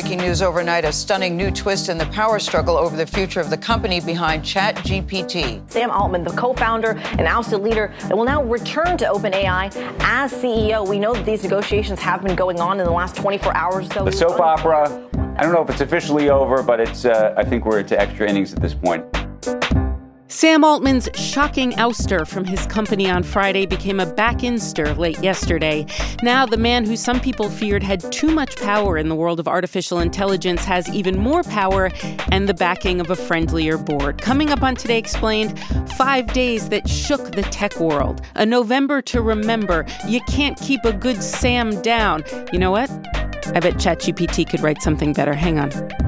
Breaking news overnight a stunning new twist in the power struggle over the future of the company behind ChatGPT. Sam Altman, the co founder and ousted leader that will now return to OpenAI as CEO. We know that these negotiations have been going on in the last 24 hours or so. The soap opera, I don't know if it's officially over, but it's. Uh, I think we're into extra innings at this point. Sam Altman's shocking ouster from his company on Friday became a back inster late yesterday. Now, the man who some people feared had too much power in the world of artificial intelligence has even more power and the backing of a friendlier board. Coming up on Today Explained, five days that shook the tech world. A November to remember. You can't keep a good Sam down. You know what? I bet ChatGPT could write something better. Hang on.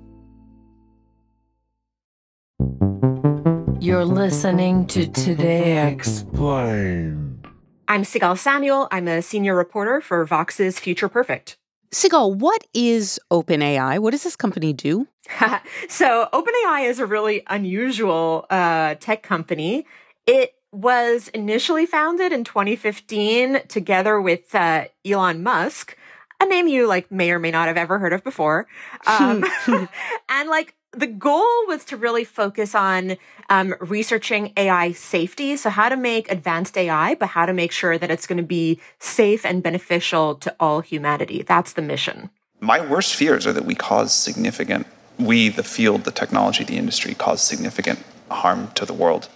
You're listening to Today Explained. I'm Sigal Samuel. I'm a senior reporter for Vox's Future Perfect. Sigal, what is OpenAI? What does this company do? so, OpenAI is a really unusual uh, tech company. It was initially founded in 2015 together with uh, Elon Musk, a name you like may or may not have ever heard of before. Um, and like the goal was to really focus on um, researching AI safety. So, how to make advanced AI, but how to make sure that it's going to be safe and beneficial to all humanity. That's the mission. My worst fears are that we cause significant, we, the field, the technology, the industry, cause significant harm to the world.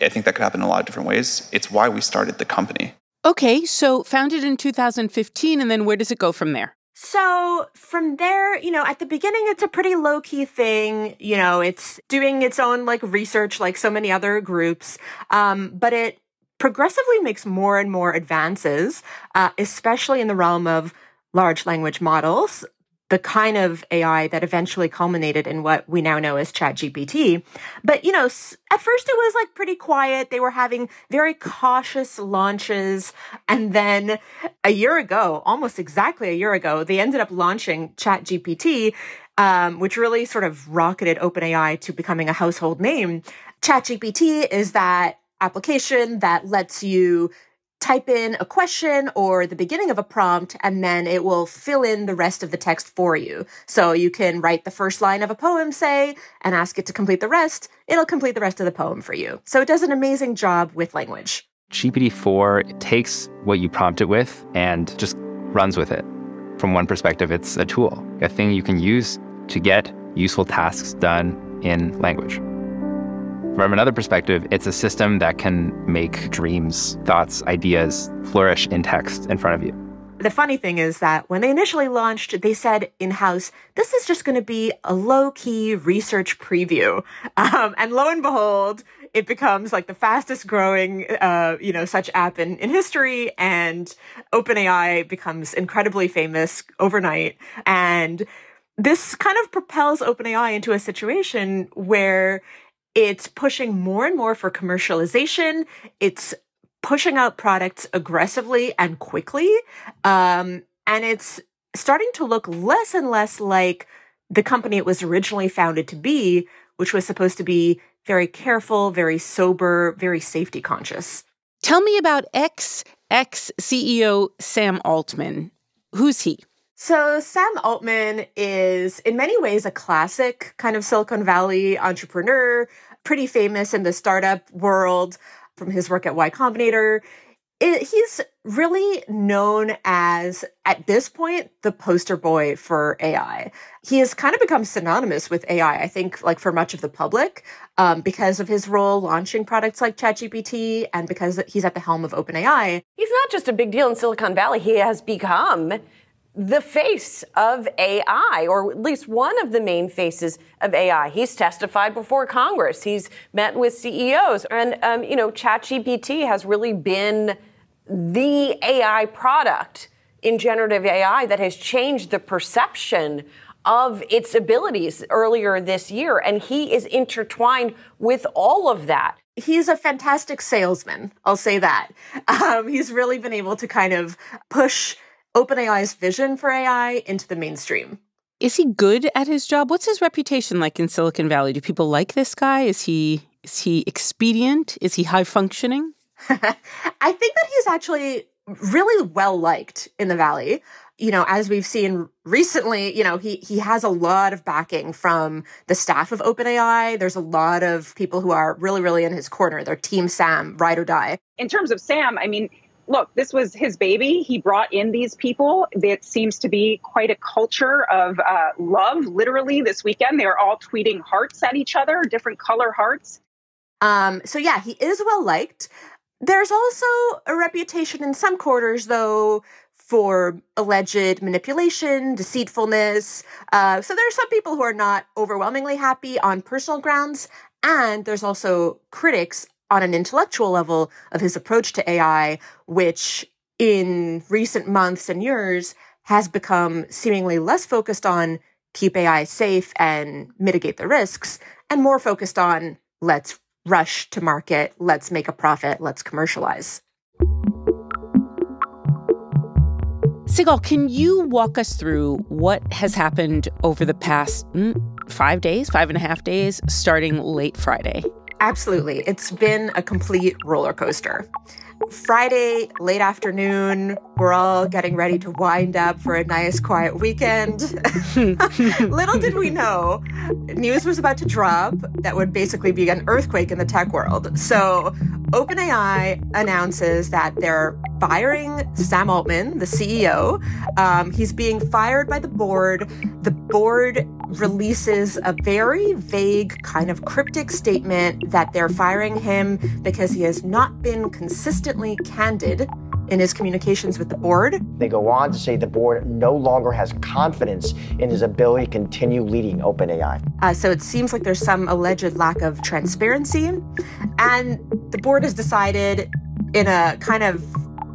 I think that could happen in a lot of different ways. It's why we started the company. Okay, so founded in 2015, and then where does it go from there? So from there, you know, at the beginning, it's a pretty low key thing. You know, it's doing its own like research, like so many other groups. Um, but it progressively makes more and more advances, uh, especially in the realm of large language models the kind of AI that eventually culminated in what we now know as ChatGPT. But, you know, at first it was like pretty quiet. They were having very cautious launches. And then a year ago, almost exactly a year ago, they ended up launching ChatGPT, um, which really sort of rocketed OpenAI to becoming a household name. ChatGPT is that application that lets you type in a question or the beginning of a prompt, and then it will fill in the rest of the text for you. So you can write the first line of a poem, say, and ask it to complete the rest. It'll complete the rest of the poem for you. So it does an amazing job with language. GPT-4 takes what you prompt it with and just runs with it. From one perspective, it's a tool, a thing you can use to get useful tasks done in language. From another perspective, it's a system that can make dreams, thoughts, ideas flourish in text in front of you. The funny thing is that when they initially launched, they said in house, this is just going to be a low key research preview. Um, and lo and behold, it becomes like the fastest growing, uh, you know, such app in, in history. And OpenAI becomes incredibly famous overnight. And this kind of propels OpenAI into a situation where it's pushing more and more for commercialization. It's pushing out products aggressively and quickly. Um, and it's starting to look less and less like the company it was originally founded to be, which was supposed to be very careful, very sober, very safety conscious. Tell me about ex ex CEO Sam Altman. Who's he? So, Sam Altman is in many ways a classic kind of Silicon Valley entrepreneur, pretty famous in the startup world from his work at Y Combinator. It, he's really known as, at this point, the poster boy for AI. He has kind of become synonymous with AI, I think, like for much of the public, um, because of his role launching products like ChatGPT and because he's at the helm of OpenAI. He's not just a big deal in Silicon Valley, he has become the face of AI, or at least one of the main faces of AI. He's testified before Congress. He's met with CEOs, and um, you know, ChatGPT has really been the AI product in generative AI that has changed the perception of its abilities earlier this year, and he is intertwined with all of that. He's a fantastic salesman. I'll say that. Um, he's really been able to kind of push OpenAI's vision for AI into the mainstream. Is he good at his job? What's his reputation like in Silicon Valley? Do people like this guy? Is he is he expedient? Is he high functioning? I think that he's actually really well liked in the valley. You know, as we've seen recently, you know, he he has a lot of backing from the staff of OpenAI. There's a lot of people who are really, really in his corner. They're Team Sam, ride or die. In terms of Sam, I mean, look, this was his baby. He brought in these people. It seems to be quite a culture of uh, love, literally, this weekend. They are all tweeting hearts at each other, different color hearts. Um, so, yeah, he is well liked. There's also a reputation in some quarters, though, for alleged manipulation, deceitfulness. Uh, so there are some people who are not overwhelmingly happy on personal grounds. And there's also critics on an intellectual level of his approach to AI, which in recent months and years has become seemingly less focused on keep AI safe and mitigate the risks and more focused on let's rush to market, let's make a profit, let's commercialize. Sigal, can you walk us through what has happened over the past mm, five days, five and a half days, starting late Friday? Absolutely. It's been a complete roller coaster. Friday, late afternoon, we're all getting ready to wind up for a nice, quiet weekend. Little did we know, news was about to drop that would basically be an earthquake in the tech world. So, OpenAI announces that they're firing Sam Altman, the CEO. Um, he's being fired by the board. The board releases a very vague, kind of cryptic statement that they're firing him because he has not been consistently candid in his communications with the board. They go on to say the board no longer has confidence in his ability to continue leading OpenAI. Uh, so it seems like there's some alleged lack of transparency. And the board has decided, in a kind of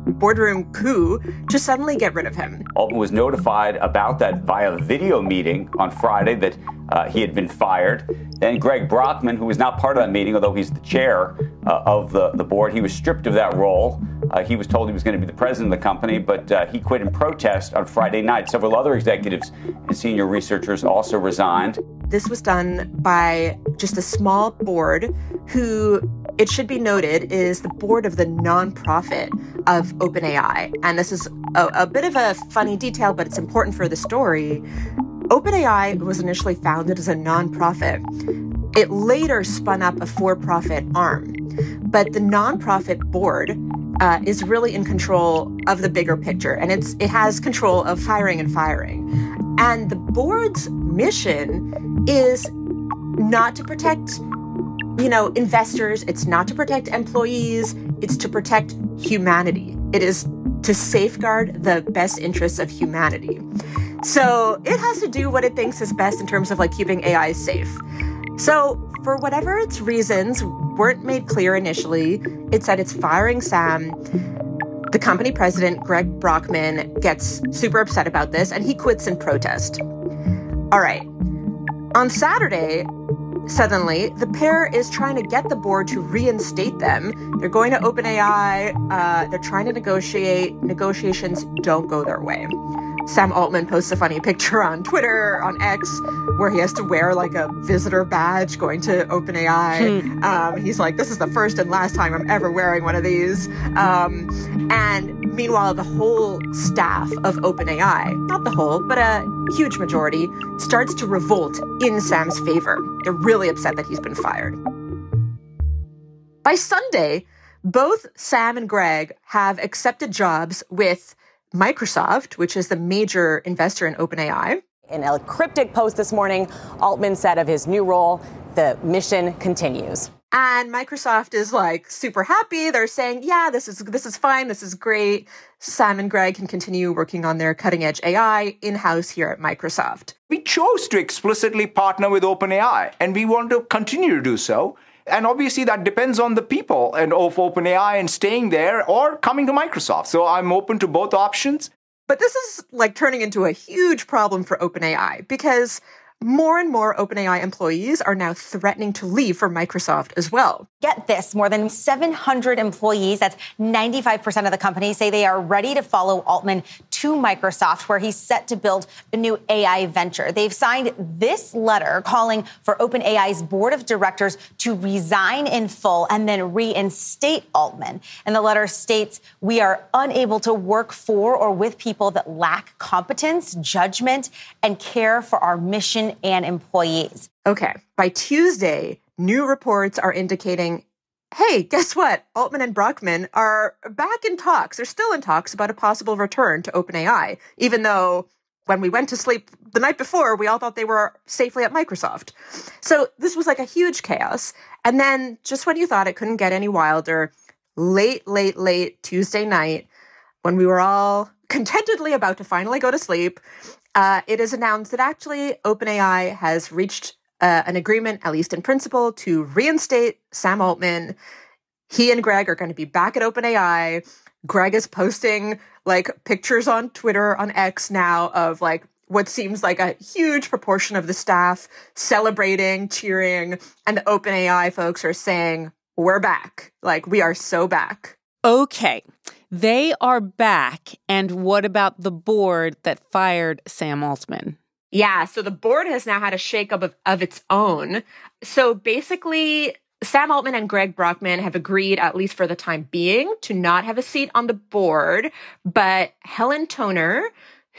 boardroom coup to suddenly get rid of him. Altman was notified about that via video meeting on Friday that uh, he had been fired. Then Greg Brockman, who was not part of that meeting, although he's the chair uh, of the, the board, he was stripped of that role. Uh, he was told he was going to be the president of the company, but uh, he quit in protest on Friday night. Several other executives and senior researchers also resigned. This was done by just a small board who it should be noted, is the board of the nonprofit of OpenAI. And this is a, a bit of a funny detail, but it's important for the story. OpenAI was initially founded as a nonprofit. It later spun up a for profit arm. But the nonprofit board uh, is really in control of the bigger picture, and it's it has control of hiring and firing. And the board's mission is not to protect you know, investors, it's not to protect employees, it's to protect humanity. It is to safeguard the best interests of humanity. So it has to do what it thinks is best in terms of like keeping AI safe. So, for whatever its reasons weren't made clear initially, it said it's firing Sam. The company president, Greg Brockman, gets super upset about this and he quits in protest. All right. On Saturday, Suddenly, the pair is trying to get the board to reinstate them. They're going to OpenAI. Uh, they're trying to negotiate. Negotiations don't go their way. Sam Altman posts a funny picture on Twitter, on X, where he has to wear like a visitor badge going to OpenAI. Hmm. Um, he's like, this is the first and last time I'm ever wearing one of these. Um, and meanwhile, the whole staff of OpenAI, not the whole, but a huge majority, starts to revolt in Sam's favor. They're really upset that he's been fired. By Sunday, both Sam and Greg have accepted jobs with Microsoft, which is the major investor in OpenAI. In a cryptic post this morning, Altman said of his new role, the mission continues. And Microsoft is like super happy. They're saying, "Yeah, this is this is fine. This is great. Sam and Greg can continue working on their cutting edge AI in-house here at Microsoft." We chose to explicitly partner with OpenAI, and we want to continue to do so. And obviously, that depends on the people and of OpenAI and staying there or coming to Microsoft. So I'm open to both options. But this is like turning into a huge problem for OpenAI because more and more OpenAI employees are now threatening to leave for Microsoft as well. Get this more than 700 employees, that's 95% of the company, say they are ready to follow Altman to Microsoft, where he's set to build a new AI venture. They've signed this letter calling for OpenAI's board of directors to resign in full and then reinstate Altman. And the letter states, We are unable to work for or with people that lack competence, judgment, and care for our mission and employees. Okay. By Tuesday, new reports are indicating hey, guess what? Altman and Brockman are back in talks. They're still in talks about a possible return to OpenAI, even though when we went to sleep the night before, we all thought they were safely at Microsoft. So this was like a huge chaos. And then just when you thought it couldn't get any wilder, late, late, late Tuesday night, when we were all contentedly about to finally go to sleep, uh, it is announced that actually OpenAI has reached uh, an agreement, at least in principle, to reinstate Sam Altman. He and Greg are going to be back at OpenAI. Greg is posting like pictures on Twitter, on X now of like what seems like a huge proportion of the staff celebrating, cheering, and the OpenAI folks are saying, We're back. Like, we are so back. Okay. They are back. And what about the board that fired Sam Altman? Yeah, so the board has now had a shakeup of, of its own. So basically, Sam Altman and Greg Brockman have agreed, at least for the time being, to not have a seat on the board. But Helen Toner,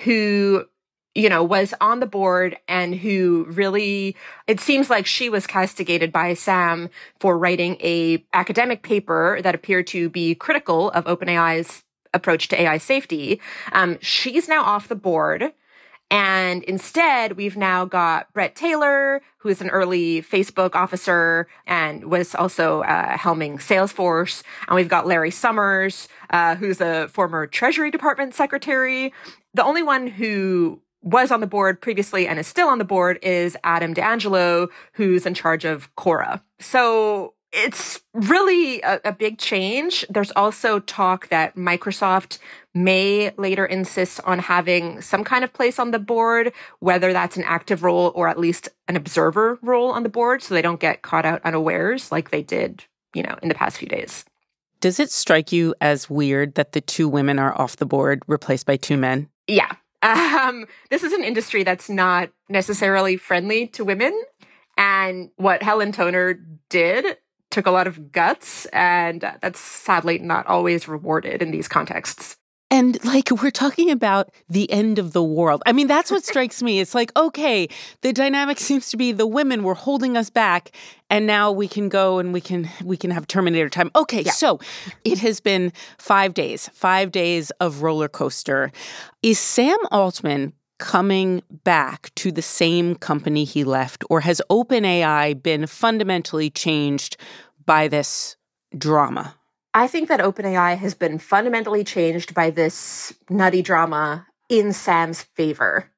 who you know, was on the board and who really, it seems like she was castigated by Sam for writing a academic paper that appeared to be critical of OpenAI's approach to AI safety. Um, she's now off the board. And instead, we've now got Bret Taylor, who is an early Facebook officer and was also uh, helming Salesforce. And we've got Larry Summers, uh, who's a former Treasury Department secretary. The only one who was on the board previously and is still on the board is Adam D'Angelo, who's in charge of Quora. So it's really a, a, big change. There's also talk that Microsoft may later insist on having some kind of place on the board, whether that's an active role or at least an observer role on the board, so they don't get caught out unawares like they did, you know, in the past few days. Does it strike you as weird that the two women are off the board, replaced by two men? Yeah, um, this is an industry that's not necessarily friendly to women. And what Helen Toner did took a lot of guts, and that's sadly not always rewarded in these contexts. And like we're talking about the end of the world. I mean, that's what strikes me. It's like, okay, the dynamic seems to be the women were holding us back and now we can go and we can we can have Terminator time. Okay, yeah. so it has been 5 days. 5 days of roller coaster. Is Sam Altman coming back to the same company he left or has OpenAI been fundamentally changed by this drama? I think that OpenAI has been fundamentally changed by this nutty drama in Sam's favor.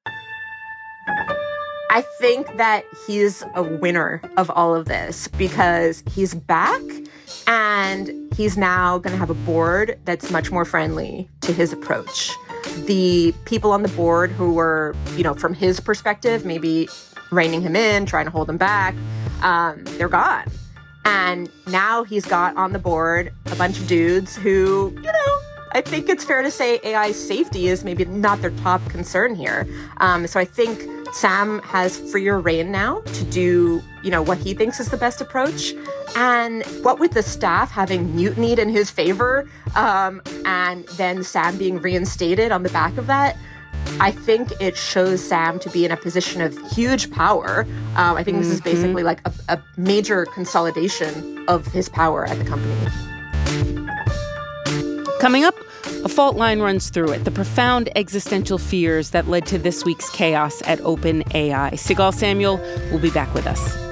I think that he's a winner of all of this because he's back and he's now going to have a board that's much more friendly to his approach. The people on the board who were, you know, from his perspective, maybe reining him in, trying to hold him back, um, they're gone. And now he's got on the board a bunch of dudes who, you know, I think it's fair to say AI safety is maybe not their top concern here. Um, so I think Sam has freer rein now to do, you know, what he thinks is the best approach. And what with the staff having mutinied in his favor, um, and then Sam being reinstated on the back of that, I think it shows Sam to be in a position of huge power. Um, I think this is Mhm. basically like a, a major consolidation of his power at the company. Coming up, a fault line runs through it. The profound existential fears that led to this week's chaos at OpenAI. Sigal Samuel will be back with us.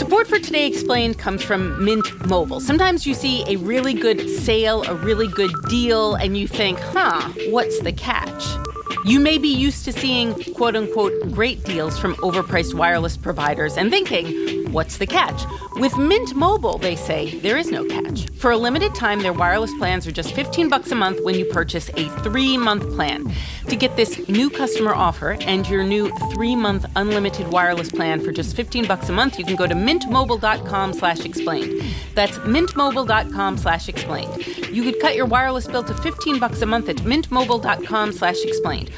Support for Today Explained comes from Mint Mobile. Sometimes you see a really good sale, a really good deal, and you think, huh, what's the catch? You may be used to seeing quote unquote great deals from overpriced wireless providers and thinking, what's the catch? With Mint Mobile, they say there is no catch. For a limited time, their wireless plans are just 15 bucks a month when you purchase a 3-month plan. To get this new customer offer and your new 3-month unlimited wireless plan for just 15 bucks a month, you can go to mintmobile.com/explained. That's mintmobile.com/explained. You could cut your wireless bill to 15 bucks a month at mintmobile.com/explained.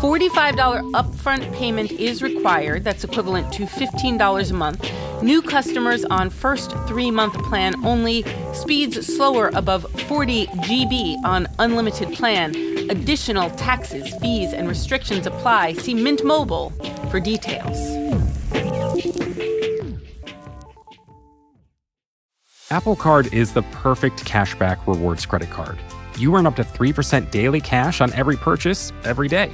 $45 upfront payment is required. That's equivalent to $15 a month. New customers on first three month plan only. Speeds slower above 40 GB on unlimited plan. Additional taxes, fees, and restrictions apply. See Mint Mobile for details. Apple Card is the perfect cashback rewards credit card. You earn up to 3% daily cash on every purchase every day.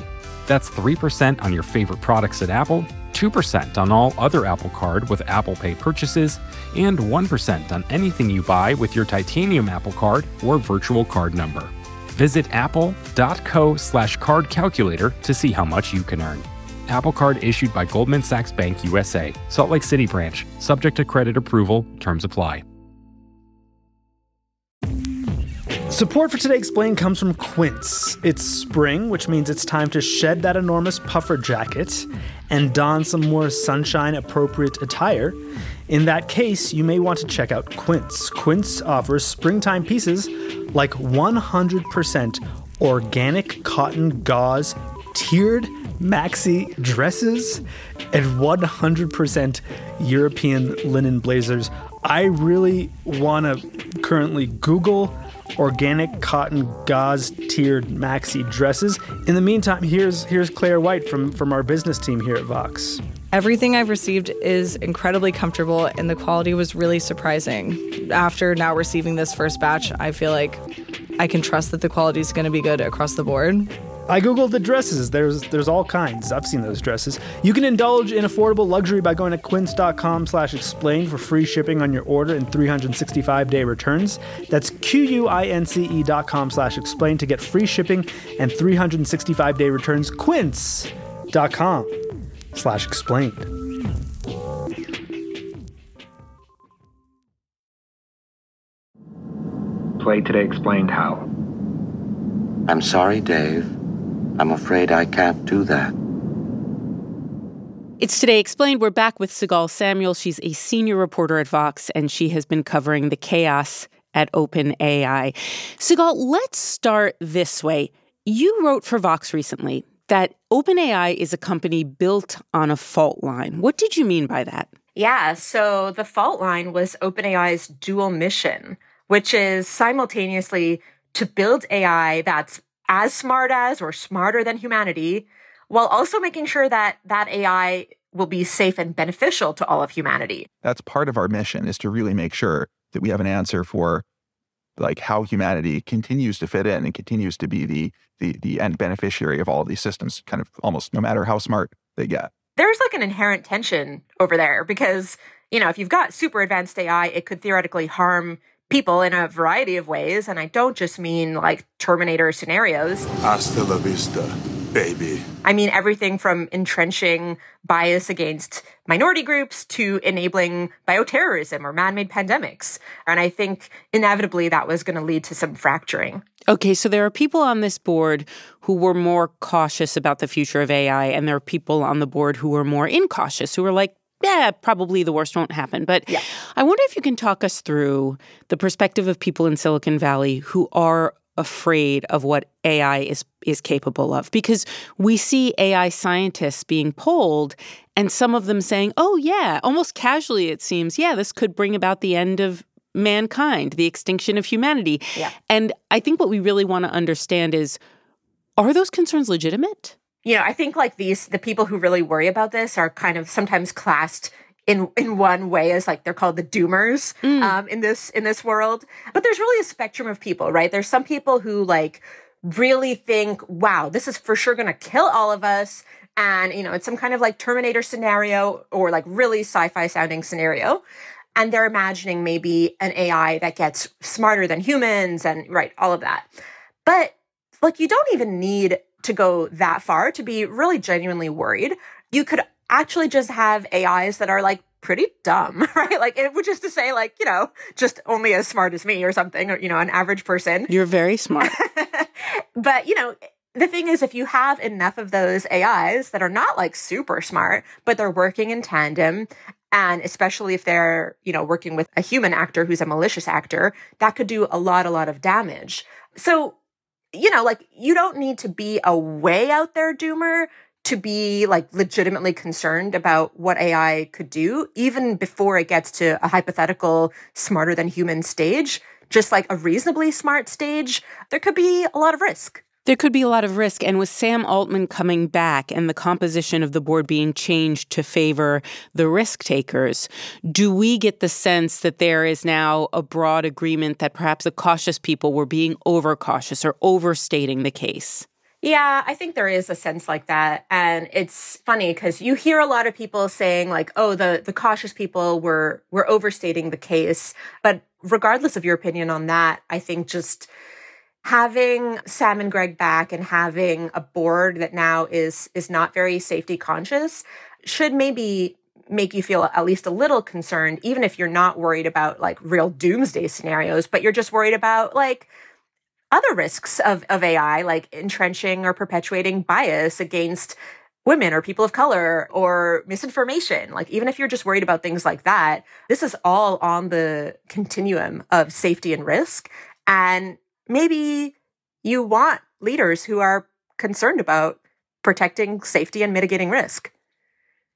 That's 3% on your favorite products at Apple, 2% on all other Apple Card with Apple Pay purchases, and 1% on anything you buy with your titanium Apple Card or virtual card number. Visit apple.co slash card calculator to see how much you can earn. Apple Card issued by Goldman Sachs Bank USA, Salt Lake City branch, subject to credit approval, terms apply. Support for Today Explained comes from Quince. It's spring, which means it's time to shed that enormous puffer jacket and don some more sunshine appropriate attire. In that case, you may want to check out Quince. Quince offers springtime pieces like 100% organic cotton gauze, tiered maxi dresses, and 100% European linen blazers. I really want to currently Google organic cotton gauze tiered maxi dresses. In the meantime, here's here's Claire White from from our business team here at Vox. Everything I've received is incredibly comfortable and the quality was really surprising. After now receiving this first batch, I feel like I can trust that the quality is going to be good across the board. I googled the dresses. There's there's all kinds. I've seen those dresses. You can indulge in affordable luxury by going to quince.com/explain for free shipping on your order and 365-day returns. That's q-u-i-n-c-e dot com slash explain to get free shipping and 365-day returns. Quince.com slash explained. Play Today Explained HAL. I'm sorry, Dave. I'm afraid I can't do that. It's Today Explained. We're back with Sigal Samuel. She's a senior reporter at Vox, and she has been covering the chaos at OpenAI. Sigal, let's start this way. You wrote for Vox recently that OpenAI is a company built on a fault line. What did you mean by that? Yeah, so the fault line was OpenAI's dual mission, which is simultaneously to build AI that's as smart as or smarter than humanity, while also making sure that that AI will be safe and beneficial to all of humanity. That's part of our mission is to really make sure that we have an answer for like how humanity continues to fit in and continues to be the the the end beneficiary of all of these systems, kind of almost no matter how smart they get. There's like an inherent tension over there because, you know, if you've got super advanced AI, it could theoretically harm people in a variety of ways. And I don't just mean like Terminator scenarios. Hasta la vista, baby. I mean, everything from entrenching bias against minority groups to enabling bioterrorism or man made pandemics. And I think inevitably that was going to lead to some fracturing. Okay, so there are people on this board who were more cautious about the future of AI, and there are people on the board who were more incautious, who were like, yeah, probably the worst won't happen. But yeah. I wonder if you can talk us through the perspective of people in Silicon Valley who are afraid of what AI is is capable of because we see AI scientists being polled and some of them saying, "Oh yeah, almost casually it seems, yeah, this could bring about the end of mankind, the extinction of humanity." Yeah. And I think what we really want to understand is are those concerns legitimate? You know, I think like these the people who really worry about this are kind of sometimes classed in in one way as like they're called the doomers mm. um, in this in this world. But there's really a spectrum of people, right? There's some people who like really think, wow, this is for sure going to kill all of us. And, you know, it's some kind of like Terminator scenario or like really sci fi sounding scenario. And they're imagining maybe an AI that gets smarter than humans and, right, all of that. But like, you don't even need to go that far to be really genuinely worried. You could actually just have AIs that are like pretty dumb, right? Like it would just to say like, you know, just only as smart as me or something, or, you know, an average person. You're very smart. but, you know, the thing is, if you have enough of those AIs that are not like super smart, but they're working in tandem, and especially if they're, you know, working with a human actor who's a malicious actor, that could do a lot, a lot of damage. So, you know, like you don't need to be a way out there doomer to be like legitimately concerned about what AI could do, even before it gets to a hypothetical smarter than human stage, just like a reasonably smart stage, there could be a lot of risk. There could be a lot of risk. And with Sam Altman coming back and the composition of the board being changed to favor the risk takers, do we get the sense that there is now a broad agreement that perhaps the cautious people were being overcautious or overstating the case? Yeah, I think there is a sense like that. And it's funny because you hear a lot of people saying like, oh, the, the cautious people were, were overstating the case. But regardless of your opinion on that, I think just having Sam and Greg back and having a board that now is, is not very safety conscious should maybe make you feel at least a little concerned, even if you're not worried about like real doomsday scenarios, but you're just worried about like, other risks of, of AI, like entrenching or perpetuating bias against women or people of color or misinformation. Like, even if you're just worried about things like that, this is all on the continuum of safety and risk. And maybe you want leaders who are concerned about protecting safety and mitigating risk.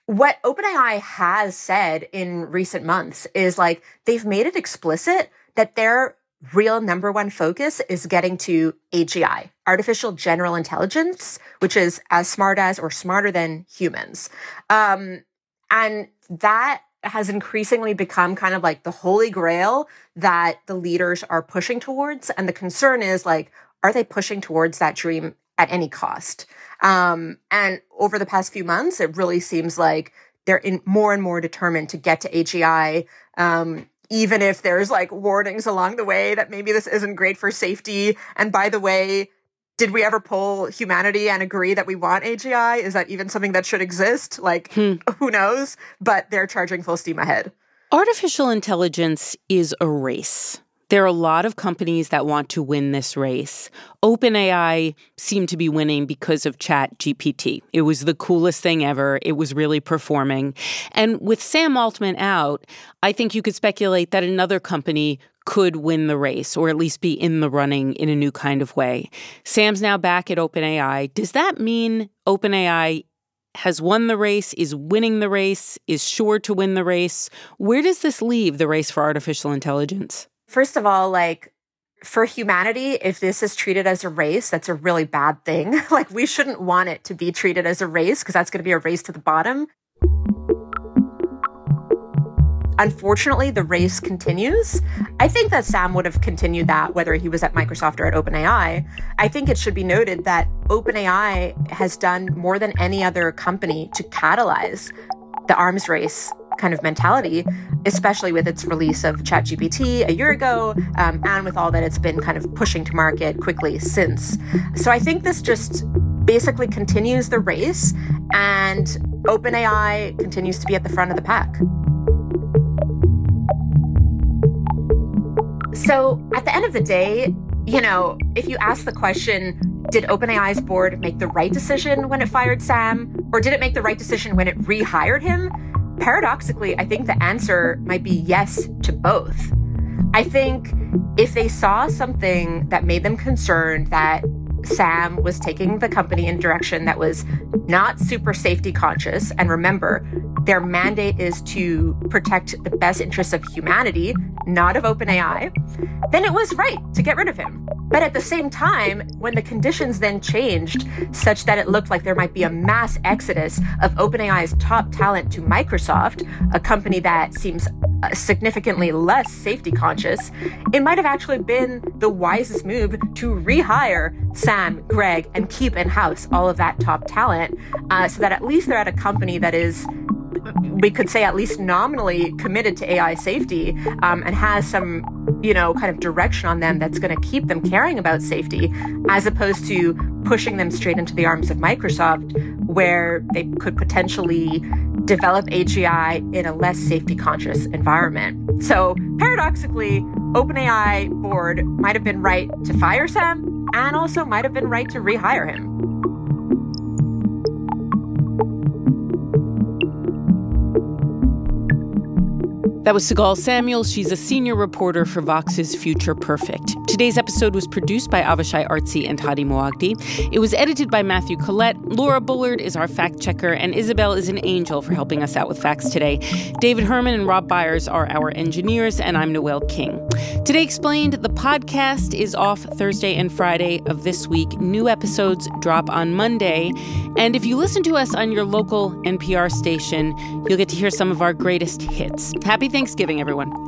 What OpenAI has said in recent months is like they've made it explicit that their real number one focus is getting to AGI, artificial general intelligence, which is as smart as or smarter than humans. Um, and that has increasingly become kind of like the holy grail that the leaders are pushing towards. And the concern is like, are they pushing towards that dream at any cost? Um, and over the past few months, it really seems like they're in more and more determined to get to AGI. Um, even if there's like warnings along the way that maybe this isn't great for safety. And by the way, did we ever pull humanity and agree that we want AGI? Is that even something that should exist? Like, hmm. who knows? But they're charging full steam ahead. Artificial intelligence is a race. There are a lot of companies that want to win this race. OpenAI seemed to be winning because of ChatGPT. It was the coolest thing ever. It was really performing. And with Sam Altman out, I think you could speculate that another company could win the race or at least be in the running in a new kind of way. Sam's now back at OpenAI. Does that mean OpenAI has won the race, is winning the race, is sure to win the race? Where does this leave the race for artificial intelligence? First of all, like for humanity, if this is treated as a race, that's a really bad thing. like we shouldn't want it to be treated as a race because that's going to be a race to the bottom. Unfortunately, the race continues. I think that Sam would have continued that whether he was at Microsoft or at OpenAI. I think it should be noted that OpenAI has done more than any other company to catalyze the arms race kind of mentality, especially with its release of ChatGPT a year ago, um, and with all that it's been kind of pushing to market quickly since. So I think this just basically continues the race, and OpenAI continues to be at the front of the pack. So at the end of the day, you know, if you ask the question, did OpenAI's board make the right decision when it fired Sam, or did it make the right decision when it rehired him? Paradoxically, I think the answer might be yes to both. I think if they saw something that made them concerned that Sam was taking the company in direction that was not super safety conscious. And remember, their mandate is to protect the best interests of humanity, not of OpenAI. Then it was right to get rid of him. But at the same time, when the conditions then changed such that it looked like there might be a mass exodus of OpenAI's top talent to Microsoft, a company that seems significantly less safety conscious, it might have actually been the wisest move to rehire Sam, Greg, and keep in house all of that top talent uh, so that at least they're at a company that is we could say at least nominally committed to AI safety um, and has some, you know, kind of direction on them that's going to keep them caring about safety, as opposed to pushing them straight into the arms of Microsoft, where they could potentially develop AGI in a less safety conscious environment. So paradoxically, OpenAI board might have been right to fire Sam and also might have been right to rehire him. That was Sigal Samuels. She's a senior reporter for Vox's Future Perfect. Today's episode was produced by Avishay Artsy and Hady Mawajdeh. It was edited by Matthew Collette. Laura Bullard is our fact checker, and Isabel is an angel for helping us out with facts today. David Herman and Rob Byers are our engineers, and I'm Noel King. Today Explained, the podcast is off Thursday and Friday of this week. New episodes drop on Monday. And if you listen to us on your local NPR station, you'll get to hear some of our greatest hits. Happy Thanksgiving, everyone.